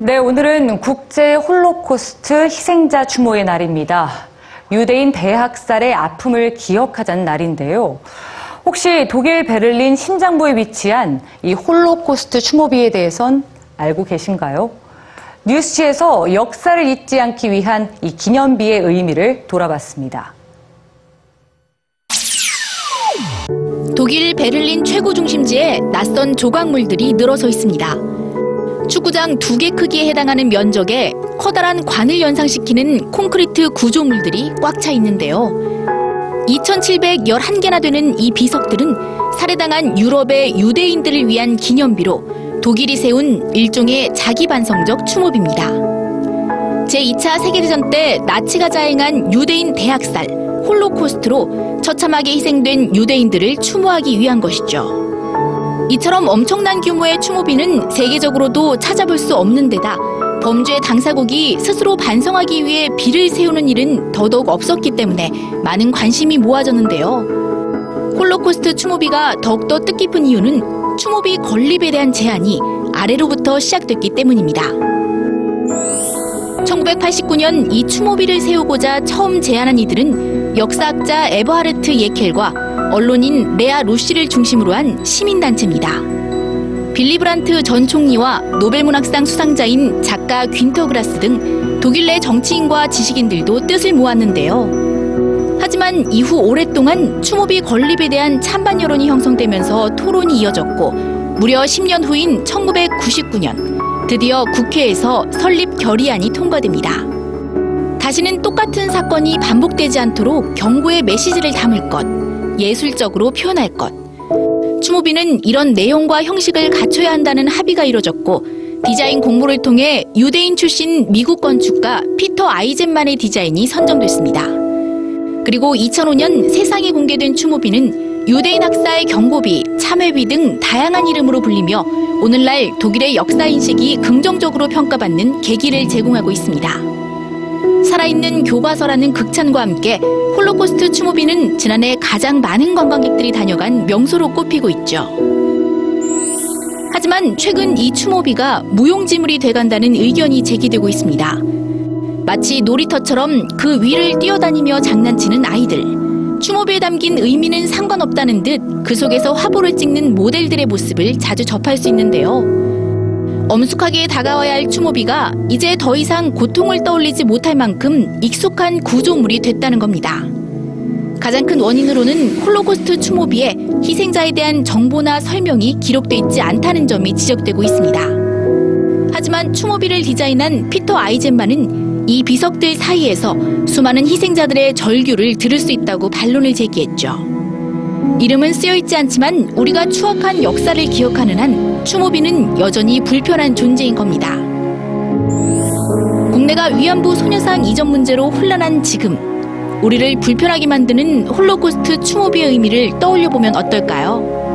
네, 오늘은 국제 홀로코스트 희생자 추모의 날입니다. 유대인 대학살의 아픔을 기억하자는 날인데요. 혹시 독일 베를린 심장부에 위치한 이 홀로코스트 추모비에 대해선 알고 계신가요? 뉴스G에서 역사를 잊지 않기 위한 이 기념비의 의미를 돌아봤습니다. 독일 베를린 최고 중심지에 낯선 조각물들이 늘어서 있습니다. 축구장 두 개 크기에 해당하는 면적에 커다란 관을 연상시키는 콘크리트 구조물들이 꽉 차 있는데요. 2,711개나 되는 이 비석들은 살해당한 유럽의 유대인들을 위한 기념비로 독일이 세운 일종의 자기반성적 추모비입니다. 제2차 세계대전 때 나치가 자행한 유대인 대학살, 홀로코스트로 처참하게 희생된 유대인들을 추모하기 위한 것이죠. 이처럼 엄청난 규모의 추모비는 세계적으로도 찾아볼 수 없는 데다 범죄 당사국이 스스로 반성하기 위해 비를 세우는 일은 더더욱 없었기 때문에 많은 관심이 모아졌는데요. 홀로코스트 추모비가 더욱더 뜻깊은 이유는 추모비 건립에 대한 제안이 아래로부터 시작됐기 때문입니다. 1989년 이 추모비를 세우고자 처음 제안한 이들은 역사학자 에버하르트 예켈과 언론인 레아 로시를 중심으로 한 시민단체입니다. 빌리 브란트 전 총리와 노벨문학상 수상자인 작가 귄터 그라스 등 독일 내 정치인과 지식인들도 뜻을 모았는데요. 하지만 이후 오랫동안 추모비 건립에 대한 찬반 여론이 형성되면서 토론이 이어졌고 무려 10년 후인 1999년 드디어 국회에서 설립 결의안이 통과됩니다. 다시는 똑같은 사건이 반복되지 않도록 경고의 메시지를 담을 것, 예술적으로 표현할 것. 추모비는 이런 내용과 형식을 갖춰야 한다는 합의가 이뤄졌고 디자인 공모를 통해 유대인 출신 미국 건축가 피터 아이젠만의 디자인이 선정됐습니다. 그리고 2005년 세상에 공개된 추모비는 유대인 학살 경고비, 참회비 등 다양한 이름으로 불리며 오늘날 독일의 역사 인식이 긍정적으로 평가받는 계기를 제공하고 있습니다. 살아있는 교과서라는 극찬과 함께 홀로코스트 추모비는 지난해 가장 많은 관광객들이 다녀간 명소로 꼽히고 있죠. 하지만 최근 이 추모비가 무용지물이 돼간다는 의견이 제기되고 있습니다. 마치 놀이터처럼 그 위를 뛰어다니며 장난치는 아이들. 추모비에 담긴 의미는 상관없다는 듯 그 속에서 화보를 찍는 모델들의 모습을 자주 접할 수 있는데요. 엄숙하게 다가와야 할 추모비가 이제 더 이상 고통을 떠올리지 못할 만큼 익숙한 구조물이 됐다는 겁니다. 가장 큰 원인으로는 홀로코스트 추모비에 희생자에 대한 정보나 설명이 기록돼 있지 않다는 점이 지적되고 있습니다. 하지만 추모비를 디자인한 피터 아이젠만은 이 비석들 사이에서 수많은 희생자들의 절규를 들을 수 있다고 반론을 제기했죠. 이름은 쓰여 있지 않지만 우리가 추악한 역사를 기억하는 한 추모비는 여전히 불편한 존재인 겁니다. 국내가 위안부 소녀상 이전 문제로 혼란한 지금 우리를 불편하게 만드는 홀로코스트 추모비의 의미를 떠올려 보면 어떨까요?